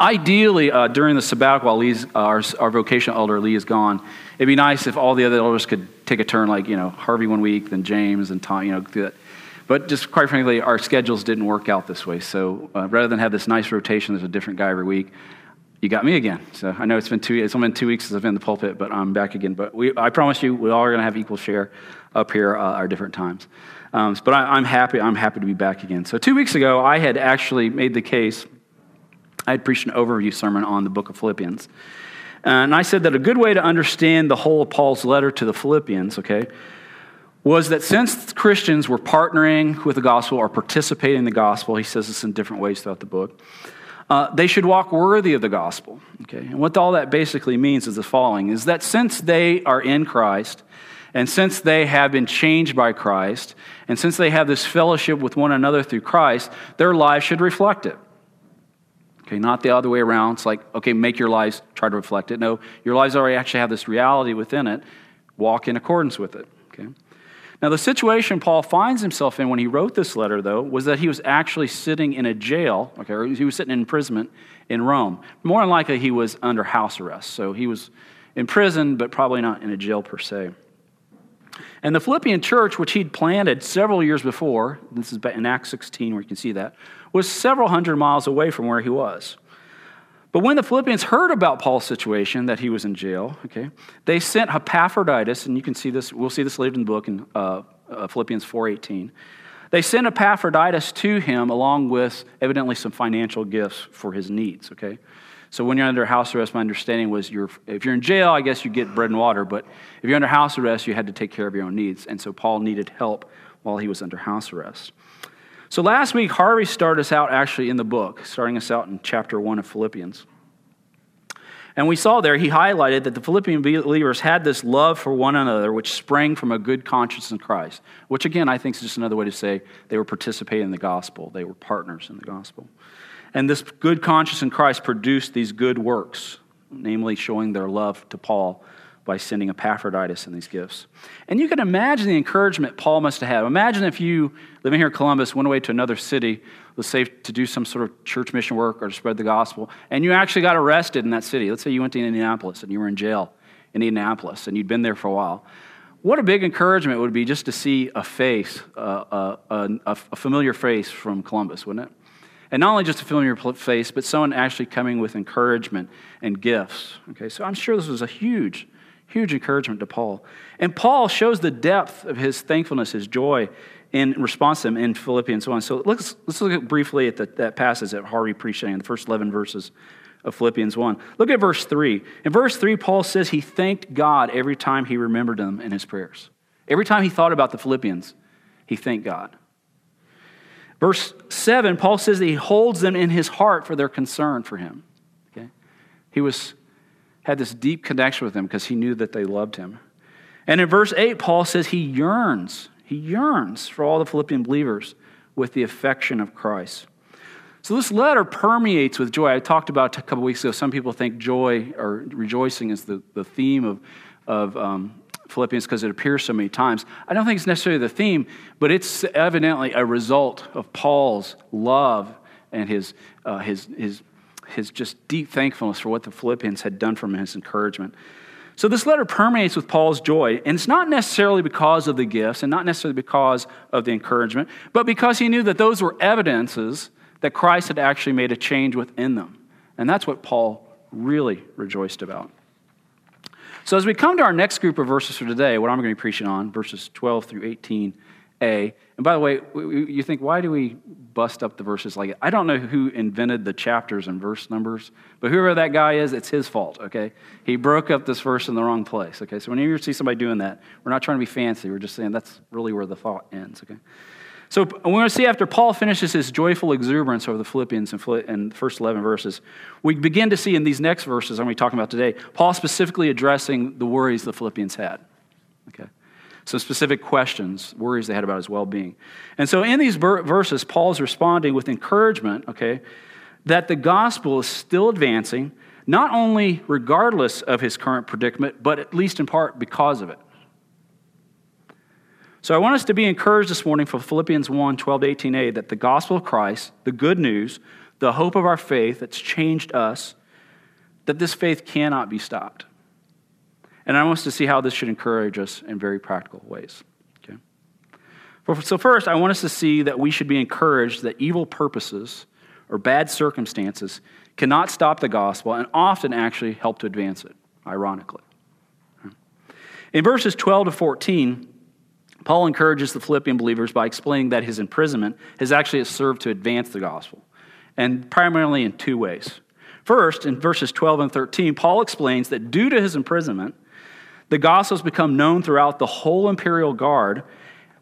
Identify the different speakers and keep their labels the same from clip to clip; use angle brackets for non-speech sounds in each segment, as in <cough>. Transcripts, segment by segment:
Speaker 1: Ideally, uh, during the sabbatical, while Lee's, uh, our, our vocational elder Lee is gone, it'd be nice if all the other elders could take a turn, like you know Harvey one week, then James and Tom, you know, do that. But just quite frankly, our schedules didn't work out this way. So uh, rather than have this nice rotation, there's a different guy every week. You got me again. So I know it's been two. It's only been two weeks since I've been in the pulpit, but I'm back again. But we, I promise you, we all are going to have equal share up here uh, our different times. Um, but I, I'm happy. I'm happy to be back again. So two weeks ago, I had actually made the case I had preached an overview sermon on the book of Philippians. And I said that a good way to understand the whole of Paul's letter to the Philippians, okay, was that since Christians were partnering with the gospel or participating in the gospel, he says this in different ways throughout the book, uh, they should walk worthy of the gospel. Okay? And what all that basically means is the following is that since they are in Christ, and since they have been changed by Christ, and since they have this fellowship with one another through Christ, their lives should reflect it. Okay, not the other way around. It's like, okay, make your lives try to reflect it. No, your lives already actually have this reality within it. Walk in accordance with it. Okay. Now, the situation Paul finds himself in when he wrote this letter, though, was that he was actually sitting in a jail, okay, he was sitting in imprisonment in Rome. More than likely, he was under house arrest. So he was in prison, but probably not in a jail per se. And the Philippian church, which he'd planted several years before, this is in Acts 16 where you can see that, was several hundred miles away from where he was. But when the Philippians heard about Paul's situation, that he was in jail, okay, they sent Epaphroditus, and you can see this, we'll see this later in the book in uh, uh, Philippians 4.18. They sent Epaphroditus to him along with evidently some financial gifts for his needs, okay? So when you're under house arrest, my understanding was you're, if you're in jail, I guess you get bread and water, but if you're under house arrest, you had to take care of your own needs. And so Paul needed help while he was under house arrest. So last week, Harvey started us out actually in the book, starting us out in chapter 1 of Philippians. And we saw there, he highlighted that the Philippian believers had this love for one another, which sprang from a good conscience in Christ, which again, I think is just another way to say they were participating in the gospel. They were partners in the gospel. And this good conscience in Christ produced these good works, namely showing their love to Paul by sending Epaphroditus and these gifts. And you can imagine the encouragement Paul must have had. Imagine if you, living here in Columbus, went away to another city, let's say to do some sort of church mission work or to spread the gospel, and you actually got arrested in that city. Let's say you went to Indianapolis and you were in jail in Indianapolis and you'd been there for a while. What a big encouragement it would be just to see a face, uh, a, a, a familiar face from Columbus, wouldn't it? And not only just to a your face, but someone actually coming with encouragement and gifts. Okay, so I'm sure this was a huge, huge encouragement to Paul. And Paul shows the depth of his thankfulness, his joy in response to them in Philippians 1. So let's, let's look at briefly at the, that passage that Harvey preached in the first 11 verses of Philippians 1. Look at verse 3. In verse 3, Paul says he thanked God every time he remembered them in his prayers. Every time he thought about the Philippians, he thanked God. Verse 7, Paul says that he holds them in his heart for their concern for him. Okay? He was, had this deep connection with them because he knew that they loved him. And in verse 8, Paul says he yearns, he yearns for all the Philippian believers with the affection of Christ. So this letter permeates with joy. I talked about a couple weeks ago. Some people think joy or rejoicing is the, the theme of, of um, Philippians because it appears so many times. I don't think it's necessarily the theme, but it's evidently a result of Paul's love and his, uh, his, his, his just deep thankfulness for what the Philippians had done for him his encouragement. So this letter permeates with Paul's joy, and it's not necessarily because of the gifts and not necessarily because of the encouragement, but because he knew that those were evidences that Christ had actually made a change within them. And that's what Paul really rejoiced about. So, as we come to our next group of verses for today, what I'm going to be preaching on, verses 12 through 18a. And by the way, you think, why do we bust up the verses like it? I don't know who invented the chapters and verse numbers, but whoever that guy is, it's his fault, okay? He broke up this verse in the wrong place, okay? So, whenever you see somebody doing that, we're not trying to be fancy. We're just saying that's really where the thought ends, okay? So we're going to see after Paul finishes his joyful exuberance over the Philippians in the first 11 verses, we begin to see in these next verses I'm going to be talking about today, Paul specifically addressing the worries the Philippians had. Okay? Some specific questions, worries they had about his well being. And so in these verses, Paul's responding with encouragement, okay, that the gospel is still advancing, not only regardless of his current predicament, but at least in part because of it. So I want us to be encouraged this morning from Philippians 1 12 to 18a that the gospel of Christ, the good news, the hope of our faith that's changed us, that this faith cannot be stopped. And I want us to see how this should encourage us in very practical ways. Okay? So, first, I want us to see that we should be encouraged that evil purposes or bad circumstances cannot stop the gospel and often actually help to advance it, ironically. In verses 12 to 14, Paul encourages the Philippian believers by explaining that his imprisonment has actually served to advance the gospel, and primarily in two ways. First, in verses 12 and 13, Paul explains that due to his imprisonment, the gospel has become known throughout the whole imperial guard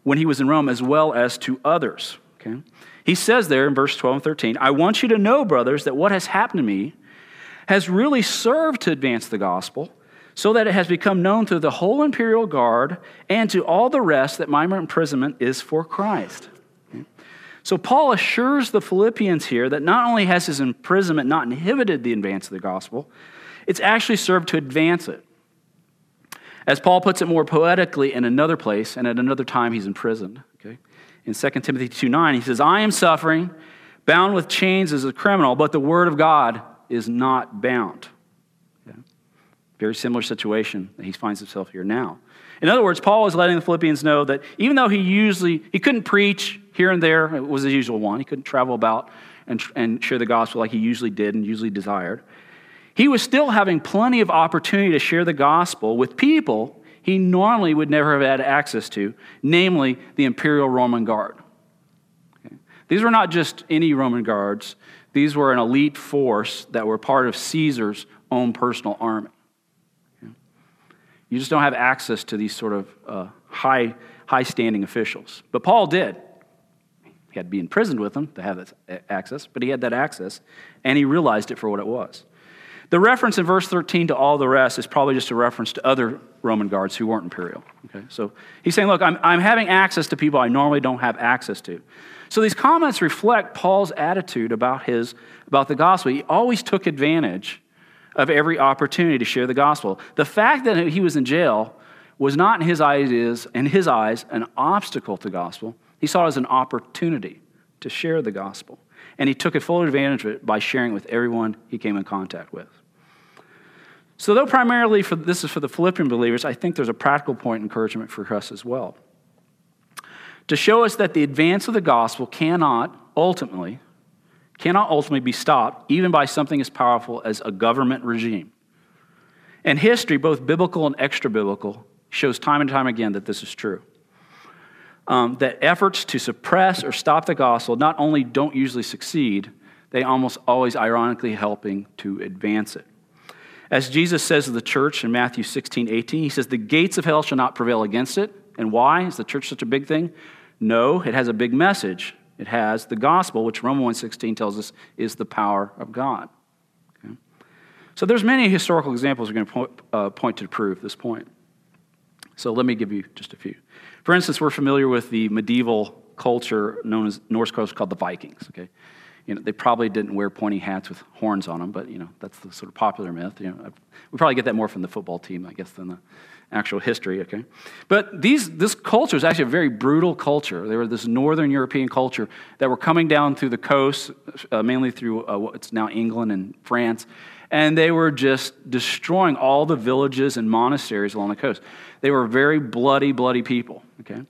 Speaker 1: when he was in Rome, as well as to others. Okay? He says there in verse 12 and 13, I want you to know, brothers, that what has happened to me has really served to advance the gospel, so that it has become known through the whole imperial guard and to all the rest that my imprisonment is for Christ. So Paul assures the Philippians here that not only has his imprisonment not inhibited the advance of the gospel, it's actually served to advance it. As Paul puts it more poetically in another place, and at another time he's imprisoned. Okay? In 2 Timothy 2 9, he says, I am suffering, bound with chains as a criminal, but the word of God is not bound. Very similar situation that he finds himself here now. In other words, Paul is letting the Philippians know that even though he usually he couldn't preach here and there, it was the usual one. He couldn't travel about and, and share the gospel like he usually did and usually desired he was still having plenty of opportunity to share the gospel with people he normally would never have had access to, namely the imperial Roman guard. Okay. These were not just any Roman guards, these were an elite force that were part of Caesar's own personal army. You just don't have access to these sort of uh, high, high standing officials. But Paul did. He had to be imprisoned with them to have that access, but he had that access, and he realized it for what it was. The reference in verse 13 to all the rest is probably just a reference to other Roman guards who weren't imperial. Okay? So he's saying, look, I'm, I'm having access to people I normally don't have access to. So these comments reflect Paul's attitude about, his, about the gospel. He always took advantage of every opportunity to share the gospel. The fact that he was in jail was not in his eyes, in his eyes an obstacle to gospel. He saw it as an opportunity to share the gospel. And he took a full advantage of it by sharing it with everyone he came in contact with. So, though primarily for, this is for the Philippian believers, I think there's a practical point encouragement for us as well. To show us that the advance of the gospel cannot ultimately, cannot ultimately be stopped, even by something as powerful as a government regime. And history, both biblical and extra biblical, shows time and time again that this is true. Um, that efforts to suppress or stop the gospel not only don't usually succeed, they almost always ironically helping to advance it. As Jesus says to the church in Matthew 16, 18, he says, The gates of hell shall not prevail against it. And why? Is the church such a big thing? No, it has a big message. It has the gospel, which Romans 1.16 tells us is the power of God. Okay? So there's many historical examples we're going to point, uh, point to prove this point. So let me give you just a few. For instance, we're familiar with the medieval culture known as Norse culture called the Vikings. Okay, you know, they probably didn't wear pointy hats with horns on them, but you know, that's the sort of popular myth. You know, we probably get that more from the football team, I guess, than the actual history. Okay, but these this culture is actually a very brutal culture. They were this northern European culture that were coming down through the coast, uh, mainly through uh, what's now England and France, and they were just destroying all the villages and monasteries along the coast. They were very bloody, bloody people. Okay,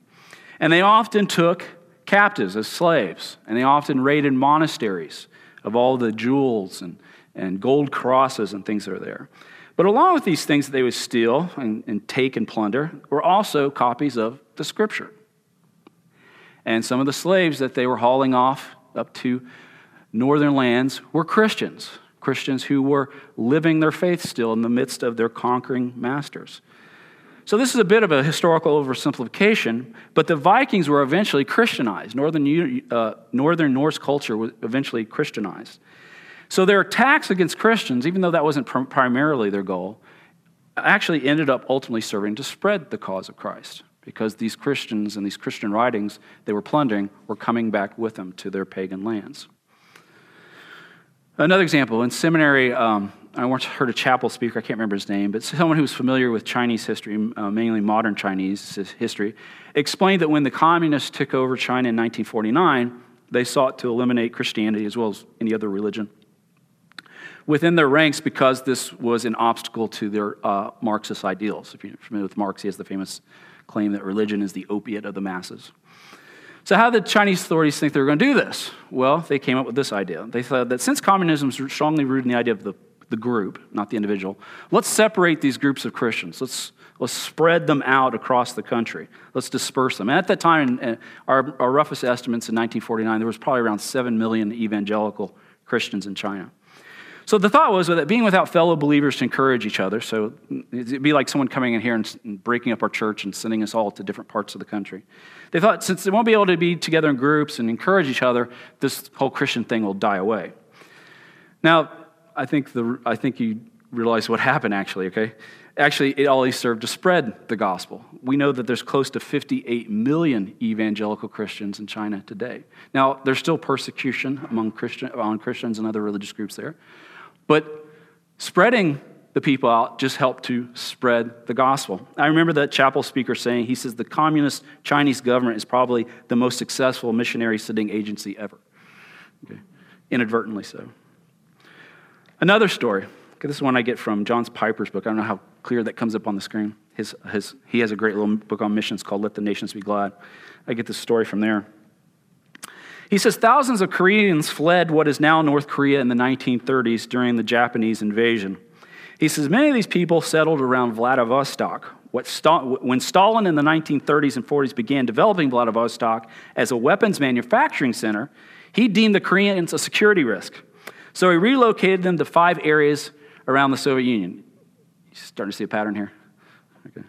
Speaker 1: and they often took captives as slaves, and they often raided monasteries of all the jewels and, and gold crosses and things that are there. But along with these things that they would steal and, and take and plunder were also copies of the scripture. And some of the slaves that they were hauling off up to northern lands were Christians, Christians who were living their faith still in the midst of their conquering masters. So, this is a bit of a historical oversimplification, but the Vikings were eventually Christianized. Northern, uh, Northern Norse culture was eventually Christianized. So, their attacks against Christians, even though that wasn't pr- primarily their goal, actually ended up ultimately serving to spread the cause of Christ because these Christians and these Christian writings they were plundering were coming back with them to their pagan lands. Another example in seminary, um, I once heard a chapel speaker, I can't remember his name, but someone who was familiar with Chinese history, uh, mainly modern Chinese history, explained that when the communists took over China in 1949, They sought to eliminate Christianity as well as any other religion within their ranks because this was an obstacle to their uh, Marxist ideals. If you're familiar with Marx, he has the famous claim that religion is the opiate of the masses. So, how did Chinese authorities think they were going to do this? Well, they came up with this idea. They thought that since communism is strongly rooted in the idea of the, the group, not the individual, let's separate these groups of Christians. Let's, let's spread them out across the country. Let's disperse them. And at that time, our, our roughest estimates in 1949, there was probably around 7 million evangelical Christians in China. So the thought was that being without fellow believers to encourage each other, so it'd be like someone coming in here and breaking up our church and sending us all to different parts of the country. They thought since they won't be able to be together in groups and encourage each other, this whole Christian thing will die away. Now, I think, the, I think you realize what happened actually, okay? Actually, it always served to spread the gospel. We know that there's close to 58 million evangelical Christians in China today. Now, there's still persecution among Christian, among Christians and other religious groups there. But spreading the people out just helped to spread the gospel. I remember that chapel speaker saying, he says, the communist Chinese government is probably the most successful missionary sending agency ever. Okay. Inadvertently so. Another story. Okay, this is one I get from John Piper's book. I don't know how clear that comes up on the screen. His, his, he has a great little book on missions called Let the Nations Be Glad. I get this story from there. He says thousands of Koreans fled what is now North Korea in the 1930s during the Japanese invasion. He says many of these people settled around Vladivostok. when Stalin in the 1930s and 40s began developing Vladivostok as a weapons manufacturing center, he deemed the Koreans a security risk. So he relocated them to five areas around the Soviet Union. You're starting to see a pattern here. Okay.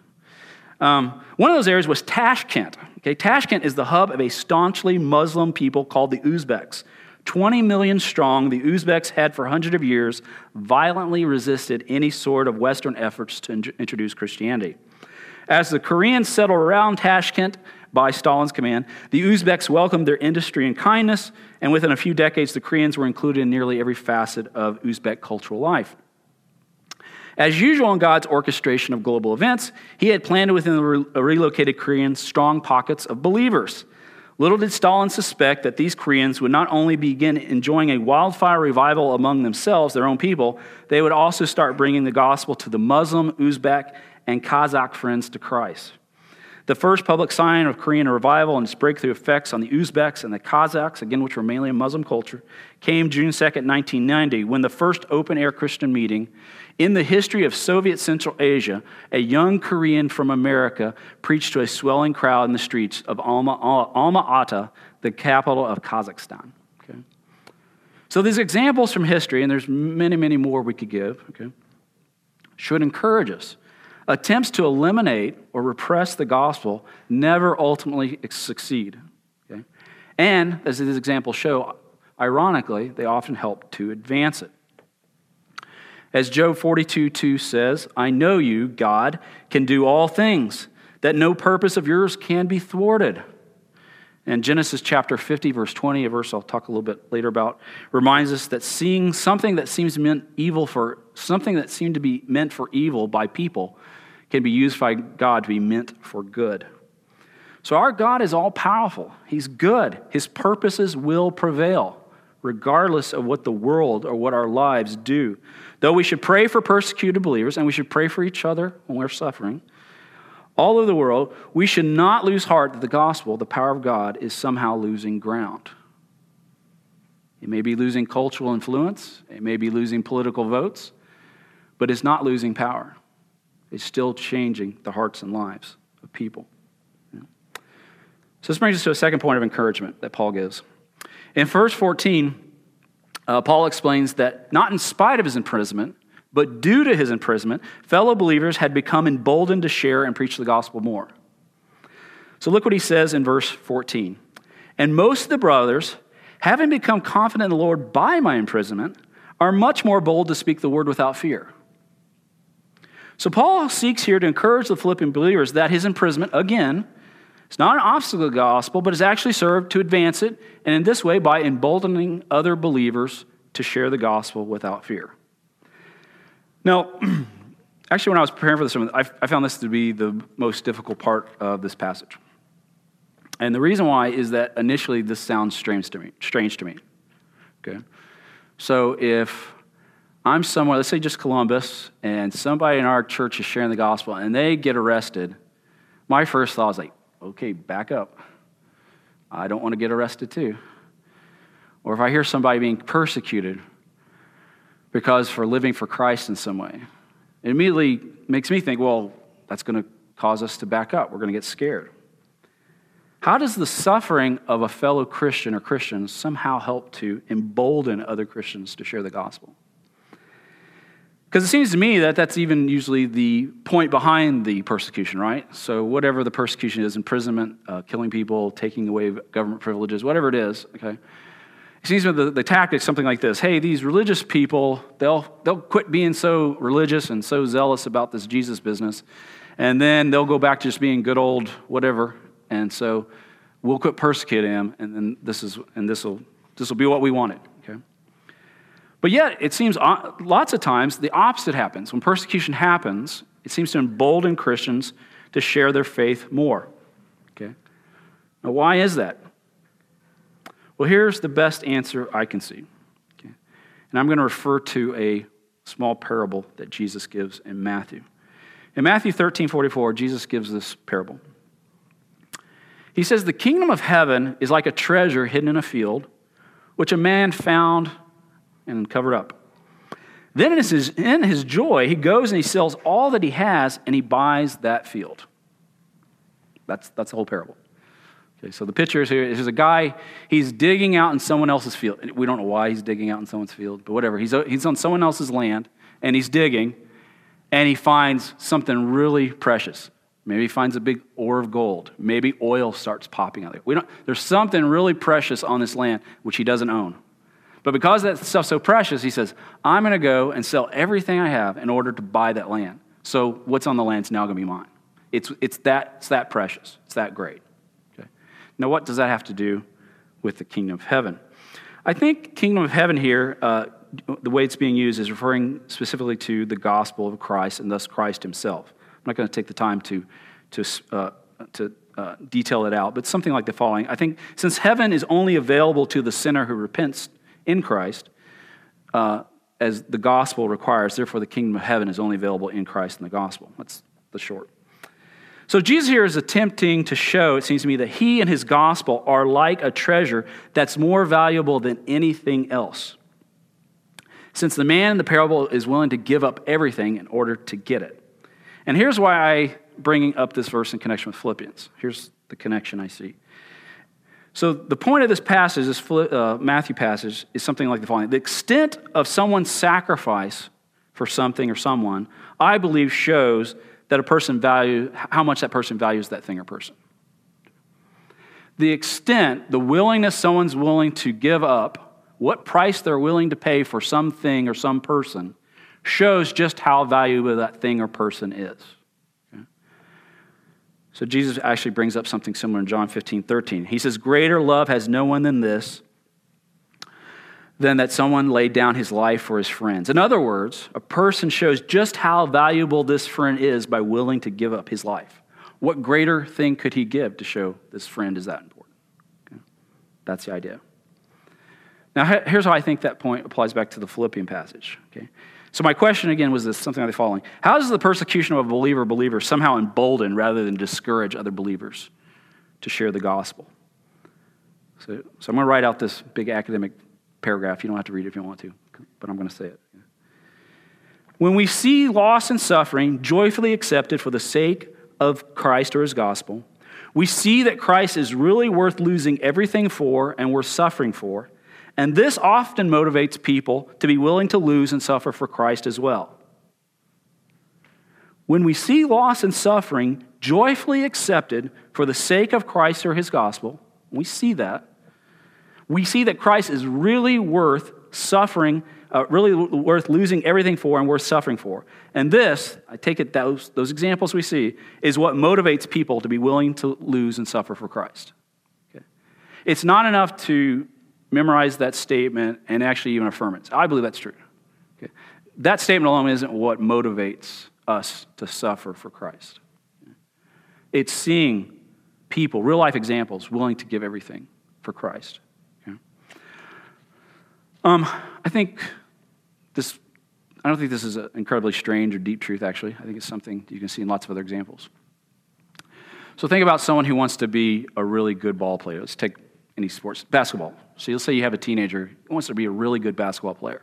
Speaker 1: Um, one of those areas was Tashkent. Okay, Tashkent is the hub of a staunchly Muslim people called the Uzbeks. 20 million strong, the Uzbeks had for hundreds of years violently resisted any sort of Western efforts to in- introduce Christianity. As the Koreans settled around Tashkent by Stalin's command, the Uzbeks welcomed their industry and kindness, and within a few decades, the Koreans were included in nearly every facet of Uzbek cultural life. As usual in God's orchestration of global events, he had planted within the uh, relocated Koreans strong pockets of believers. Little did Stalin suspect that these Koreans would not only begin enjoying a wildfire revival among themselves, their own people, they would also start bringing the gospel to the Muslim, Uzbek, and Kazakh friends to Christ. The first public sign of Korean revival and its breakthrough effects on the Uzbeks and the Kazakhs, again, which were mainly a Muslim culture, came June 2, 1990, when the first open air Christian meeting in the history of Soviet Central Asia, a young Korean from America preached to a swelling crowd in the streets of Alma-Ata, the capital of Kazakhstan. Okay? So these examples from history, and there's many, many more we could give, okay, should encourage us. Attempts to eliminate or repress the gospel never ultimately succeed. Okay? And, as these examples show, ironically, they often help to advance it. As Job 42 2 says, I know you, God, can do all things, that no purpose of yours can be thwarted. And Genesis chapter 50, verse 20, a verse I'll talk a little bit later about, reminds us that seeing something that seems meant evil for something that seemed to be meant for evil by people can be used by God to be meant for good. So our God is all powerful. He's good. His purposes will prevail, regardless of what the world or what our lives do. Though we should pray for persecuted believers and we should pray for each other when we're suffering, all over the world, we should not lose heart that the gospel, the power of God, is somehow losing ground. It may be losing cultural influence, it may be losing political votes, but it's not losing power. It's still changing the hearts and lives of people. So this brings us to a second point of encouragement that Paul gives. In verse 14, uh, Paul explains that not in spite of his imprisonment, but due to his imprisonment, fellow believers had become emboldened to share and preach the gospel more. So look what he says in verse 14. And most of the brothers, having become confident in the Lord by my imprisonment, are much more bold to speak the word without fear. So Paul seeks here to encourage the Philippian believers that his imprisonment, again, it's not an obstacle to the gospel, but it's actually served to advance it, and in this way, by emboldening other believers to share the gospel without fear. Now, <clears throat> actually, when I was preparing for this sermon, I, found this to be the most difficult part of this passage. And the reason why is that initially this sounds strange to me. Strange to me. Okay? So if I'm somewhere, let's say just Columbus, and somebody in our church is sharing the gospel and they get arrested, my first thought is like, okay, back up. I don't want to get arrested too. Or if I hear somebody being persecuted because for living for Christ in some way, it immediately makes me think, well, that's going to cause us to back up. We're going to get scared. How does the suffering of a fellow Christian or Christians somehow help to embolden other Christians to share the gospel? Because it seems to me that that's even usually the point behind the persecution, right? So, whatever the persecution is imprisonment, uh, killing people, taking away government privileges, whatever it is, okay? It seems to me the, the tactic something like this hey, these religious people, they'll, they'll quit being so religious and so zealous about this Jesus business, and then they'll go back to just being good old whatever. And so, we'll quit persecuting them, and then this is, and this will, this will be what we wanted. But yet, it seems lots of times the opposite happens. When persecution happens, it seems to embolden Christians to share their faith more. Okay? Now, why is that? Well, here's the best answer I can see. Okay? And I'm going to refer to a small parable that Jesus gives in Matthew. In Matthew 13 44, Jesus gives this parable. He says, The kingdom of heaven is like a treasure hidden in a field, which a man found and covered up. Then in his, in his joy, he goes and he sells all that he has and he buys that field. That's, that's the whole parable. Okay, so the picture is here is a guy, he's digging out in someone else's field. We don't know why he's digging out in someone's field, but whatever. He's, he's on someone else's land and he's digging and he finds something really precious. Maybe he finds a big ore of gold. Maybe oil starts popping out there. We don't, there's something really precious on this land which he doesn't own. But because that stuff's so precious, he says, I'm going to go and sell everything I have in order to buy that land. So what's on the land is now going to be mine. It's, it's, that, it's that precious. It's that great. Okay? Now, what does that have to do with the kingdom of heaven? I think kingdom of heaven here, uh, the way it's being used is referring specifically to the gospel of Christ and thus Christ himself. I'm not going to take the time to, to, uh, to uh, detail it out, but something like the following. I think since heaven is only available to the sinner who repents in Christ, uh, as the gospel requires. Therefore, the kingdom of heaven is only available in Christ and the gospel. That's the short. So, Jesus here is attempting to show, it seems to me, that he and his gospel are like a treasure that's more valuable than anything else. Since the man in the parable is willing to give up everything in order to get it. And here's why I bring up this verse in connection with Philippians. Here's the connection I see. So, the point of this passage, this uh, Matthew passage, is something like the following The extent of someone's sacrifice for something or someone, I believe, shows that a person value, how much that person values that thing or person. The extent, the willingness someone's willing to give up, what price they're willing to pay for something or some person, shows just how valuable that thing or person is. So Jesus actually brings up something similar in John 15, 13. He says, Greater love has no one than this, than that someone laid down his life for his friends. In other words, a person shows just how valuable this friend is by willing to give up his life. What greater thing could he give to show this friend is that important? Okay. That's the idea. Now, here's how I think that point applies back to the Philippian passage. Okay? So, my question again was this something like the following How does the persecution of a believer believer somehow embolden rather than discourage other believers to share the gospel? So, so I'm going to write out this big academic paragraph. You don't have to read it if you want to, but I'm going to say it. When we see loss and suffering joyfully accepted for the sake of Christ or his gospel, we see that Christ is really worth losing everything for and worth suffering for and this often motivates people to be willing to lose and suffer for Christ as well. When we see loss and suffering joyfully accepted for the sake of Christ or his gospel, we see that. We see that Christ is really worth suffering, uh, really worth losing everything for and worth suffering for. And this, I take it, those, those examples we see, is what motivates people to be willing to lose and suffer for Christ. Okay? It's not enough to memorize that statement and actually even affirm it. I believe that's true. Okay. That statement alone isn't what motivates us to suffer for Christ. It's seeing people, real life examples, willing to give everything for Christ. Um, I think this, I don't think this is an incredibly strange or deep truth, actually. I think it's something you can see in lots of other examples. So think about someone who wants to be a really good ball player. Let's take any sports, basketball. So you'll say you have a teenager who wants to be a really good basketball player.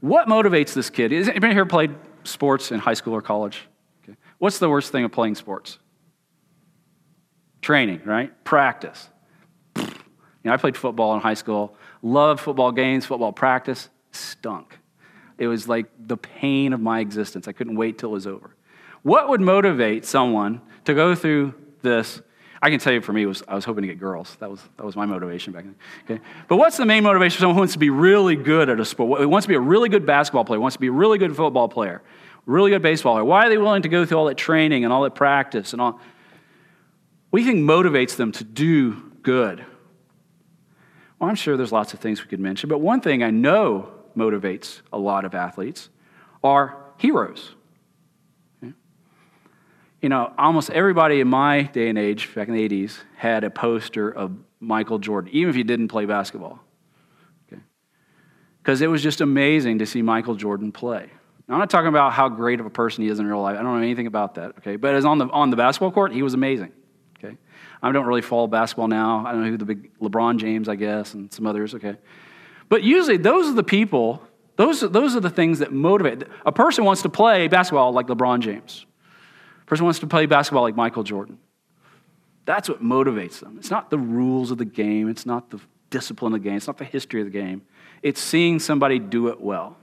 Speaker 1: What motivates this kid? Has anybody here played sports in high school or college? Okay. What's the worst thing of playing sports? Training, right? Practice. You know, I played football in high school, loved football games, football practice, stunk. It was like the pain of my existence. I couldn't wait till it was over. What would motivate someone to go through this? I can tell you for me, was I was hoping to get girls. That was, that was my motivation back then. Okay? But what's the main motivation for someone who wants to be really good at a sport? Who wants to be a really good basketball player, wants to be a really good football player, really good baseball player? Why are they willing to go through all that training and all that practice and all? What do you think motivates them to do good? Well, I'm sure there's lots of things we could mention, but one thing I know motivates a lot of athletes are heroes. You know, almost everybody in my day and age, back in the 80s, had a poster of Michael Jordan, even if you didn't play basketball. Because it was just amazing to see Michael Jordan play. Now, I'm not talking about how great of a person he is in real life. I don't know anything about that, okay? But as on the, on the basketball court, he was amazing, okay? I don't really follow basketball now. I don't know who the big LeBron James, I guess, and some others, okay? But usually, those are the people, those, those are the things that motivate. A person wants to play basketball like LeBron James. Person wants to play basketball like Michael Jordan. That's what motivates them. It's not the rules of the game, it's not the discipline of the game, it's not the history of the game. It's seeing somebody do it well.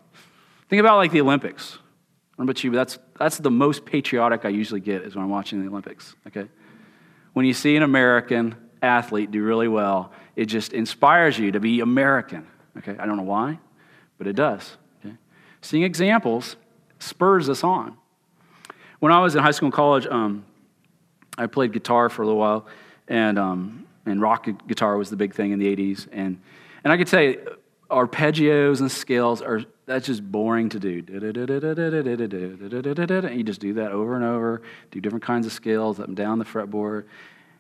Speaker 1: Think about like the Olympics. I don't know about you, but that's, that's the most patriotic I usually get is when I'm watching the Olympics, okay? When you see an American athlete do really well, it just inspires you to be American. Okay, I don't know why, but it does. Okay? Seeing examples spurs us on. When I was in high school and college, um, I played guitar for a little while, and, um, and rock guitar was the big thing in the 80s. And, and I could tell you, arpeggios and scales are that's just boring to do. You just do that over and over, do different kinds of scales up and down the fretboard. And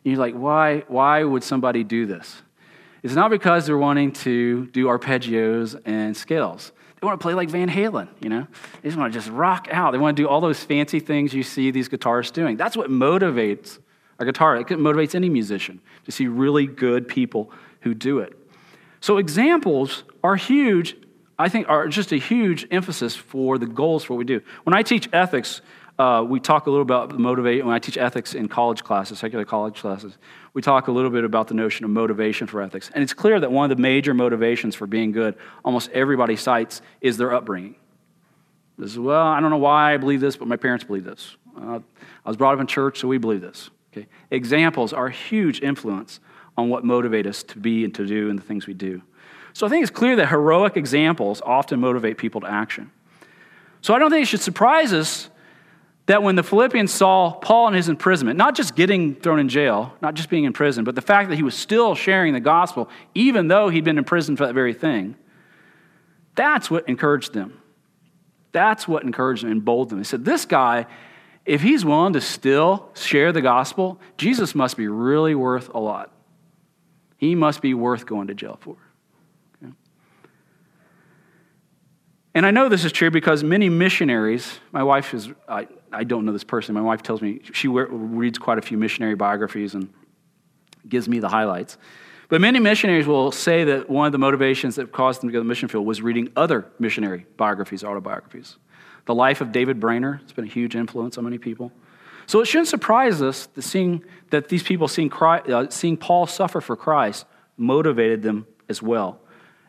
Speaker 1: you're like, why, why would somebody do this? It's not because they're wanting to do arpeggios and scales. They want to play like Van Halen, you know? They just want to just rock out. They want to do all those fancy things you see these guitarists doing. That's what motivates a guitar. It motivates any musician to see really good people who do it. So examples are huge, I think, are just a huge emphasis for the goals for what we do. When I teach ethics, uh, we talk a little about motivate. When I teach ethics in college classes, secular college classes, we talk a little bit about the notion of motivation for ethics. And it's clear that one of the major motivations for being good, almost everybody cites, is their upbringing. This is, well, I don't know why I believe this, but my parents believe this. Uh, I was brought up in church, so we believe this. Okay? Examples are a huge influence on what motivate us to be and to do and the things we do. So I think it's clear that heroic examples often motivate people to action. So I don't think it should surprise us that when the Philippians saw Paul in his imprisonment, not just getting thrown in jail, not just being in prison, but the fact that he was still sharing the gospel, even though he'd been in prison for that very thing, that's what encouraged them. That's what encouraged them and emboldened them. They said, This guy, if he's willing to still share the gospel, Jesus must be really worth a lot. He must be worth going to jail for. And I know this is true because many missionaries, my wife is, I, I don't know this person, my wife tells me she reads quite a few missionary biographies and gives me the highlights. But many missionaries will say that one of the motivations that caused them to go to the mission field was reading other missionary biographies, autobiographies. The life of David Brainerd has been a huge influence on many people. So it shouldn't surprise us that, seeing, that these people seeing, Christ, uh, seeing Paul suffer for Christ motivated them as well.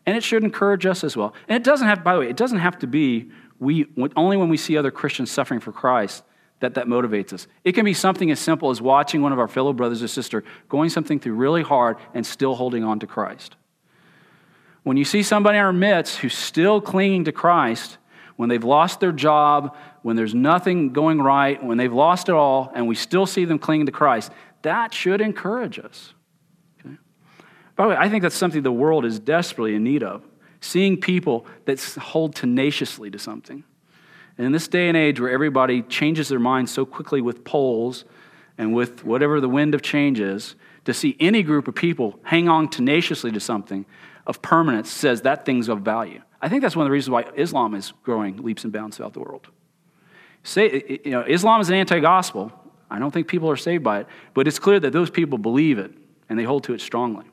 Speaker 1: And it should encourage us as well. And it doesn't have, by the way, it doesn't have to be we, only when we see other Christians suffering for Christ that that motivates us. It can be something as simple as watching one of our fellow brothers or sister going something through really hard and still holding on to Christ. When you see somebody in our midst who's still clinging to Christ, when they've lost their job, when there's nothing going right, when they've lost it all, and we still see them clinging to Christ, that should encourage us. By the way, I think that's something the world is desperately in need of seeing people that hold tenaciously to something. And in this day and age where everybody changes their mind so quickly with polls and with whatever the wind of change is, to see any group of people hang on tenaciously to something of permanence says that thing's of value. I think that's one of the reasons why Islam is growing leaps and bounds throughout the world. Say, you know, Islam is an anti gospel. I don't think people are saved by it, but it's clear that those people believe it and they hold to it strongly.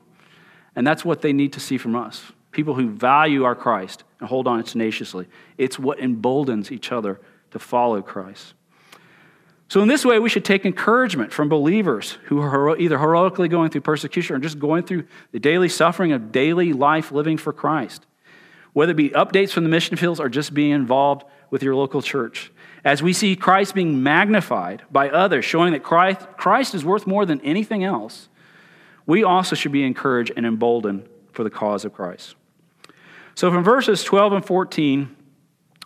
Speaker 1: And that's what they need to see from us people who value our Christ and hold on it tenaciously. It's what emboldens each other to follow Christ. So, in this way, we should take encouragement from believers who are either heroically going through persecution or just going through the daily suffering of daily life living for Christ. Whether it be updates from the mission fields or just being involved with your local church. As we see Christ being magnified by others, showing that Christ, Christ is worth more than anything else, we also should be encouraged and emboldened for the cause of Christ. So, from verses 12 and 14,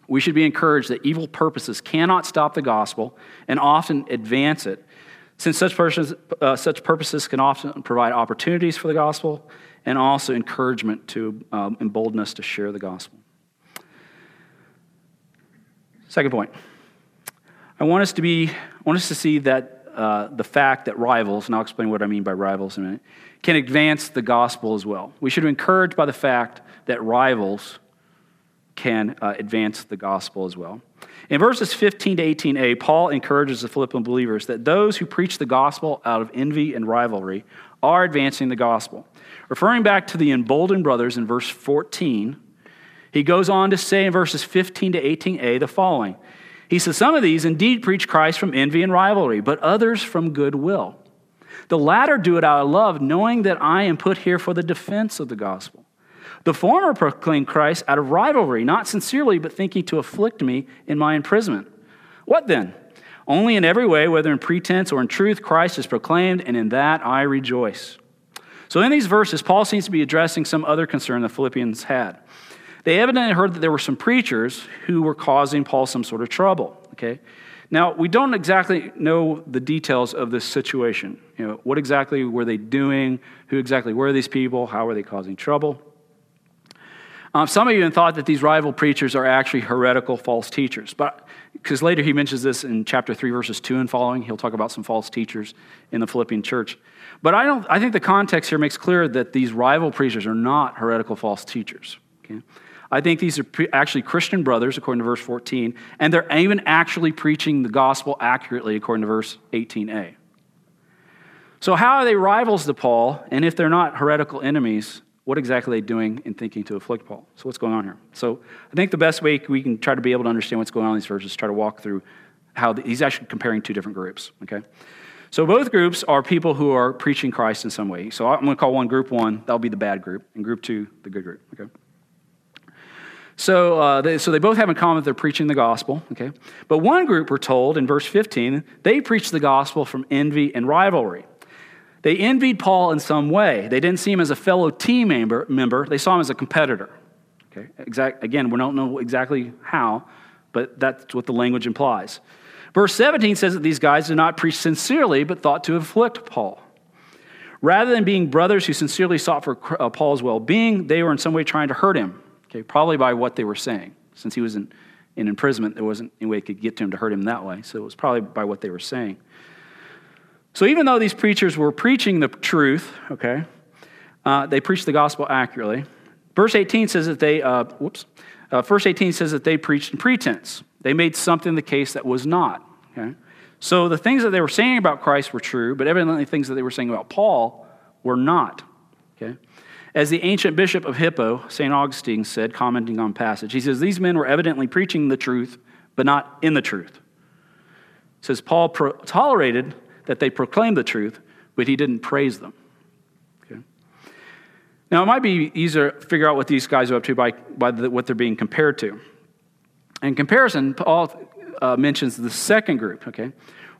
Speaker 1: we should be encouraged that evil purposes cannot stop the gospel and often advance it, since such, purposes, uh, such purposes can often provide opportunities for the gospel and also encouragement to um, embolden us to share the gospel. Second point. I want us to be, I want us to see that uh, the fact that rivals, and I'll explain what I mean by rivals in a minute, can advance the gospel as well. We should be encouraged by the fact that rivals can uh, advance the gospel as well. In verses 15 to 18a, Paul encourages the Philippian believers that those who preach the gospel out of envy and rivalry are advancing the gospel. Referring back to the emboldened brothers in verse 14, he goes on to say in verses 15 to 18a the following He says, Some of these indeed preach Christ from envy and rivalry, but others from goodwill. The latter do it out of love, knowing that I am put here for the defense of the gospel. The former proclaimed Christ out of rivalry, not sincerely, but thinking to afflict me in my imprisonment. What then? Only in every way, whether in pretense or in truth, Christ is proclaimed, and in that I rejoice. So, in these verses, Paul seems to be addressing some other concern the Philippians had. They evidently heard that there were some preachers who were causing Paul some sort of trouble. Okay? Now, we don't exactly know the details of this situation. You know, what exactly were they doing? Who exactly were these people? How were they causing trouble? Um, some of you even thought that these rival preachers are actually heretical false teachers. But because later he mentions this in chapter 3, verses 2 and following, he'll talk about some false teachers in the Philippian church. But I, don't, I think the context here makes clear that these rival preachers are not heretical false teachers. Okay? I think these are pre- actually Christian brothers, according to verse 14, and they're even actually preaching the gospel accurately, according to verse 18a. So, how are they rivals to Paul? And if they're not heretical enemies, what exactly are they doing in thinking to afflict Paul? So, what's going on here? So, I think the best way we can try to be able to understand what's going on in these verses is try to walk through how the, he's actually comparing two different groups, okay? So, both groups are people who are preaching Christ in some way. So, I'm going to call one group one, that'll be the bad group, and group two, the good group, okay? So, uh, they, so they both have in common that they're preaching the gospel, okay? But one group, we're told in verse 15, they preach the gospel from envy and rivalry. They envied Paul in some way. They didn't see him as a fellow team member, member. they saw him as a competitor. Okay? Exact, again, we don't know exactly how, but that's what the language implies. Verse 17 says that these guys did not preach sincerely, but thought to afflict Paul. Rather than being brothers who sincerely sought for uh, Paul's well being, they were in some way trying to hurt him. Okay, probably by what they were saying. Since he was in, in imprisonment, there wasn't any way they could get to him to hurt him that way. So it was probably by what they were saying. So even though these preachers were preaching the truth, okay, uh, they preached the gospel accurately. Verse 18 says that they, uh, whoops, uh, verse 18 says that they preached in pretense. They made something the case that was not. Okay? So the things that they were saying about Christ were true, but evidently things that they were saying about Paul were not. Okay? As the ancient bishop of Hippo, St. Augustine, said, commenting on passage, he says, These men were evidently preaching the truth, but not in the truth. He says, Paul pro- tolerated that they proclaimed the truth, but he didn't praise them. Okay? Now, it might be easier to figure out what these guys are up to by, by the, what they're being compared to. In comparison, Paul uh, mentions the second group, okay?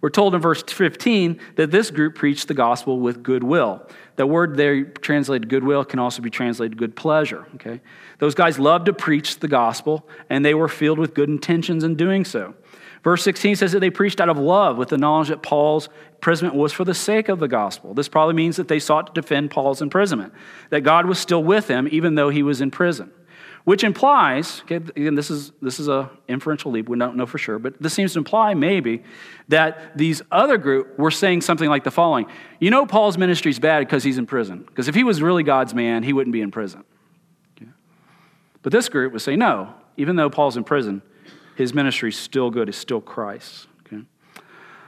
Speaker 1: We're told in verse 15 that this group preached the gospel with goodwill. The word there translated goodwill can also be translated good pleasure. Okay? Those guys loved to preach the gospel, and they were filled with good intentions in doing so. Verse 16 says that they preached out of love with the knowledge that Paul's imprisonment was for the sake of the gospel. This probably means that they sought to defend Paul's imprisonment, that God was still with him even though he was in prison. which implies, okay, again, this is, this is a inferential leap, we don't know for sure, but this seems to imply maybe that these other group were saying something like the following. You know Paul's ministry is bad because he's in prison, because if he was really God's man, he wouldn't be in prison. Okay? But this group was saying, no, even though Paul's in prison, his ministry is still good, is still Christ. Okay?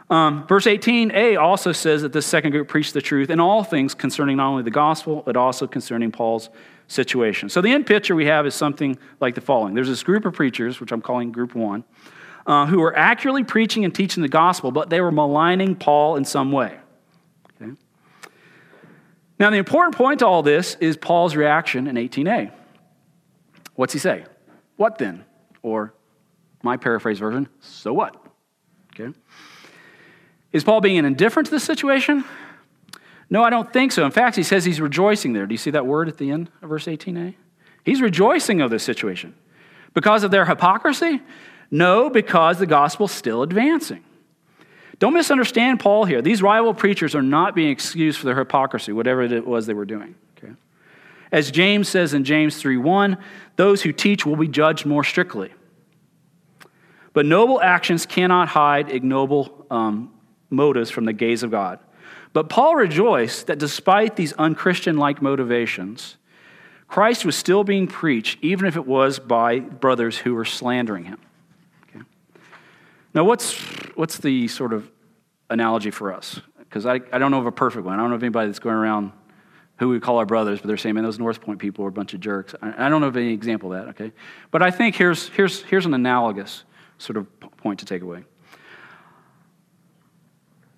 Speaker 1: Um, verse 18a also says that this second group preached the truth in all things concerning not only the gospel, but also concerning Paul's situation. So the end picture we have is something like the following there's this group of preachers, which I'm calling group one, uh, who were accurately preaching and teaching the gospel, but they were maligning Paul in some way. Okay? Now, the important point to all this is Paul's reaction in 18a. What's he say? What then? Or my paraphrase version, so what? Okay. Is Paul being indifferent to the situation? No, I don't think so. In fact, he says he's rejoicing there. Do you see that word at the end of verse 18a? He's rejoicing of this situation. Because of their hypocrisy? No, because the gospel's still advancing. Don't misunderstand Paul here. These rival preachers are not being excused for their hypocrisy, whatever it was they were doing. Okay? As James says in James 3:1, those who teach will be judged more strictly. But noble actions cannot hide ignoble um, motives from the gaze of God. But Paul rejoiced that despite these unchristian like motivations, Christ was still being preached, even if it was by brothers who were slandering him. Okay. Now, what's, what's the sort of analogy for us? Because I, I don't know of a perfect one. I don't know of anybody that's going around who we call our brothers, but they're saying, man, those North Point people are a bunch of jerks. I, I don't know of any example of that, okay? But I think here's, here's, here's an analogous sort of point to take away.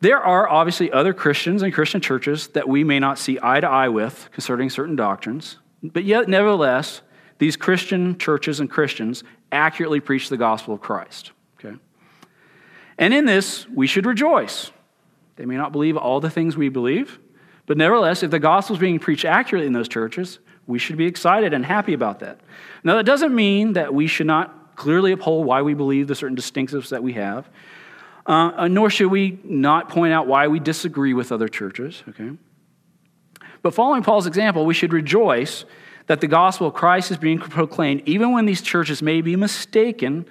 Speaker 1: There are obviously other Christians and Christian churches that we may not see eye to eye with concerning certain doctrines, but yet, nevertheless, these Christian churches and Christians accurately preach the gospel of Christ. Okay? And in this, we should rejoice. They may not believe all the things we believe, but nevertheless, if the gospel is being preached accurately in those churches, we should be excited and happy about that. Now, that doesn't mean that we should not clearly uphold why we believe the certain distinctives that we have. Uh, uh, nor should we not point out why we disagree with other churches, okay? But following Paul's example, we should rejoice that the gospel of Christ is being proclaimed, even when these churches may be mistaken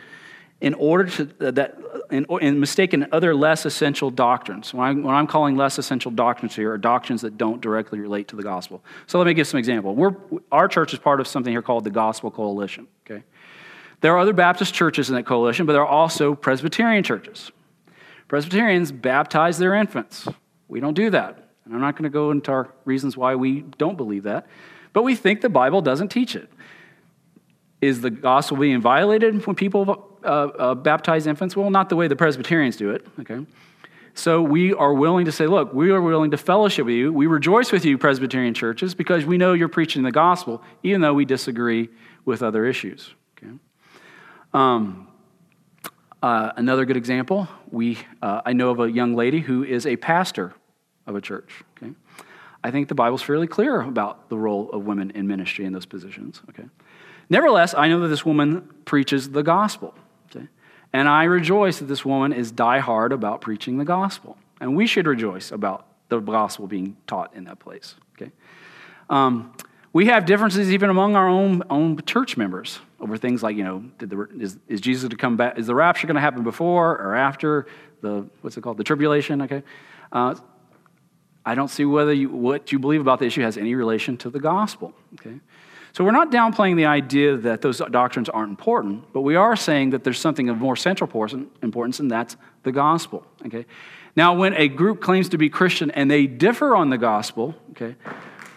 Speaker 1: in order to uh, that in, in mistaken other less essential doctrines. When, I, when I'm calling less essential doctrines here, are doctrines that don't directly relate to the gospel. So let me give some example. We're, our church is part of something here called the Gospel Coalition. Okay, there are other Baptist churches in that coalition, but there are also Presbyterian churches. Presbyterians baptize their infants. We don't do that. And I'm not going to go into our reasons why we don't believe that, but we think the Bible doesn't teach it. Is the gospel being violated when people uh, uh, baptize infants? Well, not the way the Presbyterians do it, okay? So we are willing to say, look, we are willing to fellowship with you. We rejoice with you, Presbyterian churches, because we know you're preaching the gospel, even though we disagree with other issues. Um, uh, another good example, we, uh, I know of a young lady who is a pastor of a church. Okay? I think the Bible's fairly clear about the role of women in ministry in those positions. Okay? Nevertheless, I know that this woman preaches the gospel. Okay? And I rejoice that this woman is die-hard about preaching the gospel. And we should rejoice about the gospel being taught in that place. Okay? Um, we have differences even among our own, own church members over things like, you know, the, is, is Jesus to come back? Is the rapture going to happen before or after the, what's it called, the tribulation? Okay. Uh, I don't see whether you, what you believe about the issue has any relation to the gospel. Okay. So we're not downplaying the idea that those doctrines aren't important, but we are saying that there's something of more central importance, and that's the gospel. Okay. Now, when a group claims to be Christian and they differ on the gospel, okay,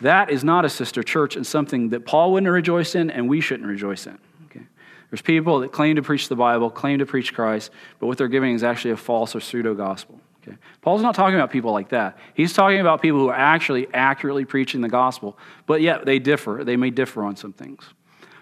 Speaker 1: that is not a sister church and something that Paul wouldn't rejoice in and we shouldn't rejoice in. Okay? There's people that claim to preach the Bible, claim to preach Christ, but what they're giving is actually a false or pseudo gospel. Okay? Paul's not talking about people like that. He's talking about people who are actually accurately preaching the gospel, but yet they differ. They may differ on some things.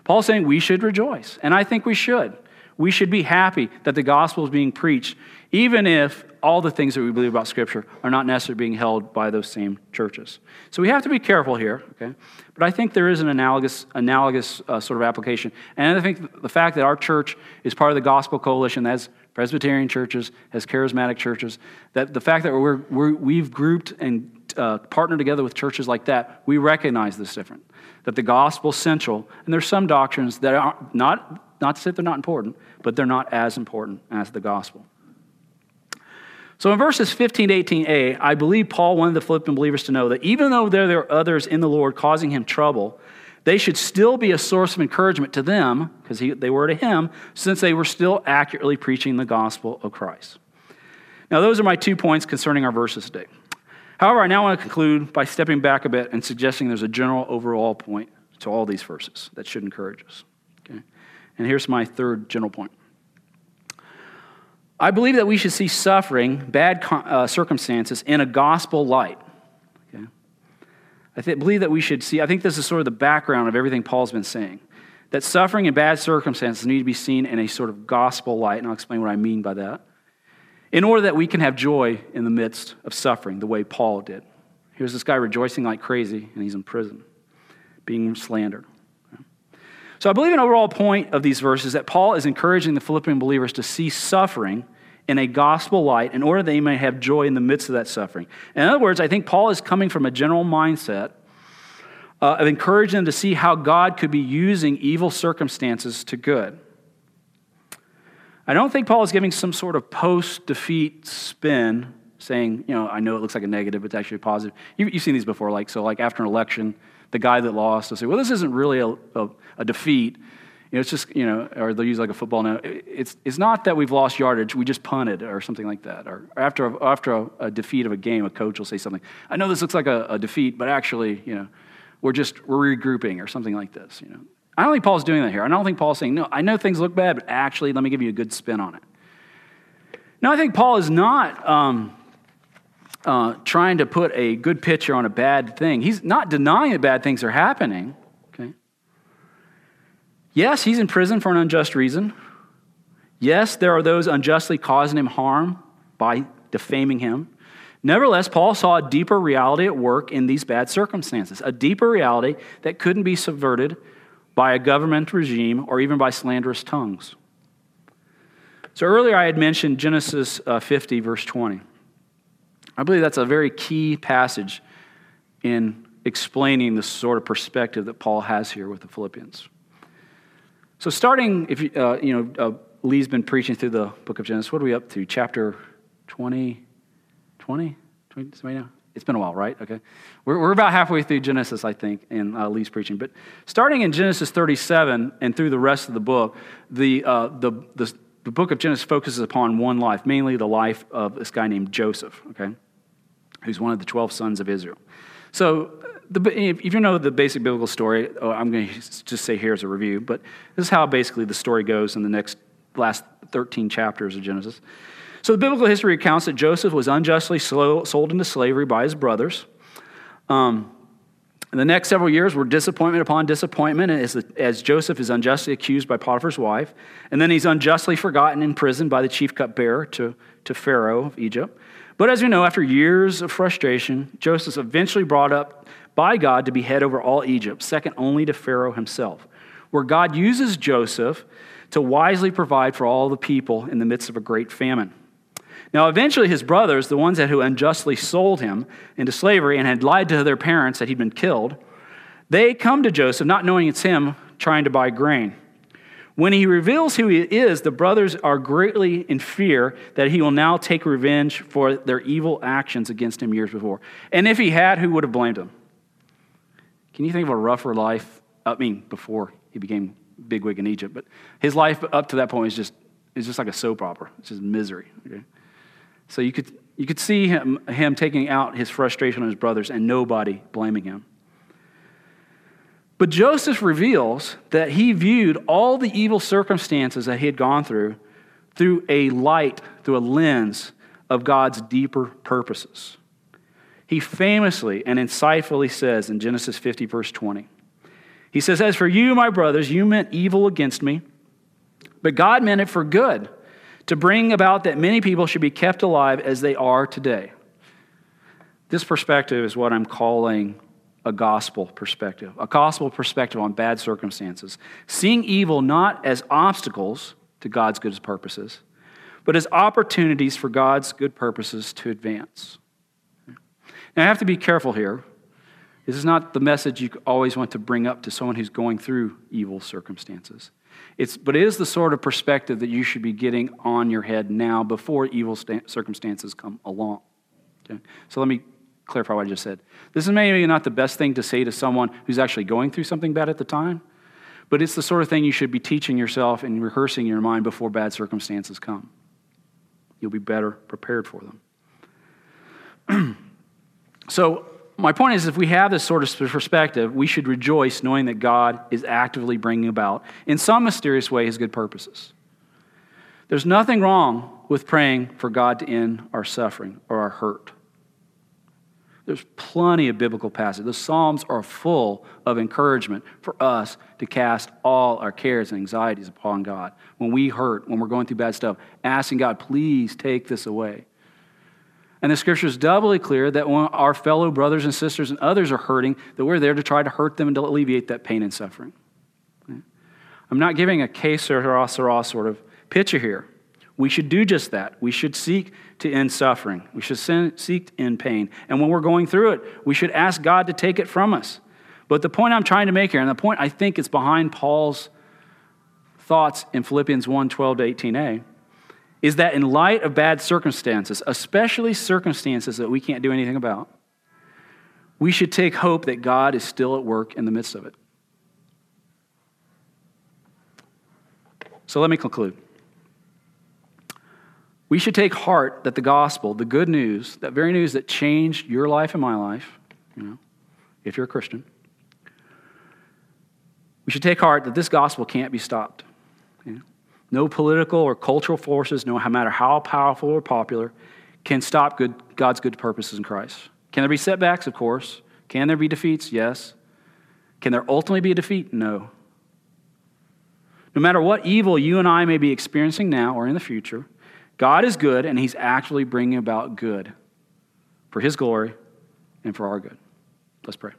Speaker 1: Paul's saying we should rejoice, and I think we should. We should be happy that the gospel is being preached, even if all the things that we believe about Scripture are not necessarily being held by those same churches. So we have to be careful here, okay? But I think there is an analogous, analogous uh, sort of application. And I think the fact that our church is part of the Gospel Coalition, that's Presbyterian churches, has charismatic churches, that the fact that we're, we're, we've grouped and uh, partnered together with churches like that, we recognize this different. That the gospel's central, and there's some doctrines that are not, not to say they're not important, but they're not as important as the gospel. So in verses 15 to 18a, I believe Paul wanted the Philippian believers to know that even though there are others in the Lord causing him trouble, they should still be a source of encouragement to them, because they were to him, since they were still accurately preaching the gospel of Christ. Now, those are my two points concerning our verses today. However, I now want to conclude by stepping back a bit and suggesting there's a general overall point to all these verses that should encourage us. Okay? And here's my third general point. I believe that we should see suffering, bad uh, circumstances, in a gospel light. Okay? I th- believe that we should see, I think this is sort of the background of everything Paul's been saying. That suffering and bad circumstances need to be seen in a sort of gospel light, and I'll explain what I mean by that. In order that we can have joy in the midst of suffering, the way Paul did. Here's this guy rejoicing like crazy, and he's in prison, being slandered. So I believe an overall point of these verses that Paul is encouraging the Philippian believers to see suffering in a gospel light in order that they may have joy in the midst of that suffering. In other words, I think Paul is coming from a general mindset uh, of encouraging them to see how God could be using evil circumstances to good. I don't think Paul is giving some sort of post defeat spin saying, you know, I know it looks like a negative, but it's actually positive. You, have seen these before, like, so like after an election, the guy that lost will say, well, this isn't really a, a, a defeat. Know, it's just, you know, or they'll use like a football now. It's, it's not that we've lost yardage, we just punted or something like that. Or after, a, after a, a defeat of a game, a coach will say something. I know this looks like a, a defeat, but actually, you know, we're just, we're regrouping or something like this, you know. I don't think Paul's doing that here. I don't think Paul's saying, no, I know things look bad, but actually, let me give you a good spin on it. No, I think Paul is not um, uh, trying to put a good picture on a bad thing. He's not denying that bad things are happening. Yes, he's in prison for an unjust reason. Yes, there are those unjustly causing him harm by defaming him. Nevertheless, Paul saw a deeper reality at work in these bad circumstances, a deeper reality that couldn't be subverted by a government regime or even by slanderous tongues. So earlier I had mentioned Genesis uh, 50, verse 20. I believe that's a very key passage in explaining the sort of perspective that Paul has here with the Philippians. So, starting, if you, uh, you know, uh, Lee's been preaching through the book of Genesis. What are we up to? Chapter 20? 20? 20 somebody know? It's been a while, right? Okay. We're, we're about halfway through Genesis, I think, in uh, Lee's preaching. But starting in Genesis 37 and through the rest of the book, the, uh, the, the, the book of Genesis focuses upon one life, mainly the life of this guy named Joseph, okay? who's one of the 12 sons of Israel. So, the, if you know the basic biblical story, oh, I'm going to just say here as a review, but this is how basically the story goes in the next last 13 chapters of Genesis. So, the biblical history accounts that Joseph was unjustly sold into slavery by his brothers. Um, the next several years were disappointment upon disappointment as, as Joseph is unjustly accused by Potiphar's wife. And then he's unjustly forgotten in prison by the chief cupbearer to, to Pharaoh of Egypt. But as we know, after years of frustration, Joseph eventually brought up by God to be head over all Egypt, second only to Pharaoh himself, where God uses Joseph to wisely provide for all the people in the midst of a great famine. Now, eventually, his brothers, the ones that who unjustly sold him into slavery and had lied to their parents that he'd been killed, they come to Joseph, not knowing it's him trying to buy grain. When he reveals who he is, the brothers are greatly in fear that he will now take revenge for their evil actions against him years before. And if he had, who would have blamed him? Can you think of a rougher life? I mean, before he became bigwig in Egypt, but his life up to that point is just, is just like a soap opera. It's just misery. Okay? So you could, you could see him, him taking out his frustration on his brothers and nobody blaming him. But Joseph reveals that he viewed all the evil circumstances that he had gone through through a light, through a lens of God's deeper purposes. He famously and insightfully says in Genesis 50, verse 20, he says, As for you, my brothers, you meant evil against me, but God meant it for good to bring about that many people should be kept alive as they are today. This perspective is what I'm calling a gospel perspective, a gospel perspective on bad circumstances. Seeing evil not as obstacles to God's good purposes, but as opportunities for God's good purposes to advance. Now, I have to be careful here. This is not the message you always want to bring up to someone who's going through evil circumstances. It's, but it is the sort of perspective that you should be getting on your head now before evil circumstances come along. Okay? So let me clarify what I just said. This is maybe not the best thing to say to someone who's actually going through something bad at the time, but it's the sort of thing you should be teaching yourself and rehearsing in your mind before bad circumstances come. You'll be better prepared for them. <clears throat> so, my point is if we have this sort of perspective, we should rejoice knowing that God is actively bringing about, in some mysterious way, his good purposes. There's nothing wrong with praying for God to end our suffering or our hurt. There's plenty of biblical passages. The Psalms are full of encouragement for us to cast all our cares and anxieties upon God. When we hurt, when we're going through bad stuff, asking God, please take this away. And the scripture is doubly clear that when our fellow brothers and sisters and others are hurting, that we're there to try to hurt them and to alleviate that pain and suffering. I'm not giving a case or sera sort of picture here. We should do just that. We should seek to end suffering. We should seek to end pain. And when we're going through it, we should ask God to take it from us. But the point I'm trying to make here, and the point I think is behind Paul's thoughts in Philippians 1 12 to 18a, is that in light of bad circumstances, especially circumstances that we can't do anything about, we should take hope that God is still at work in the midst of it. So let me conclude. We should take heart that the gospel, the good news, that very news that changed your life and my life, you know, if you're a Christian, we should take heart that this gospel can't be stopped. No political or cultural forces, no matter how powerful or popular, can stop good, God's good purposes in Christ. Can there be setbacks? Of course. Can there be defeats? Yes. Can there ultimately be a defeat? No. No matter what evil you and I may be experiencing now or in the future, God is good, and He's actually bringing about good for His glory and for our good. Let's pray.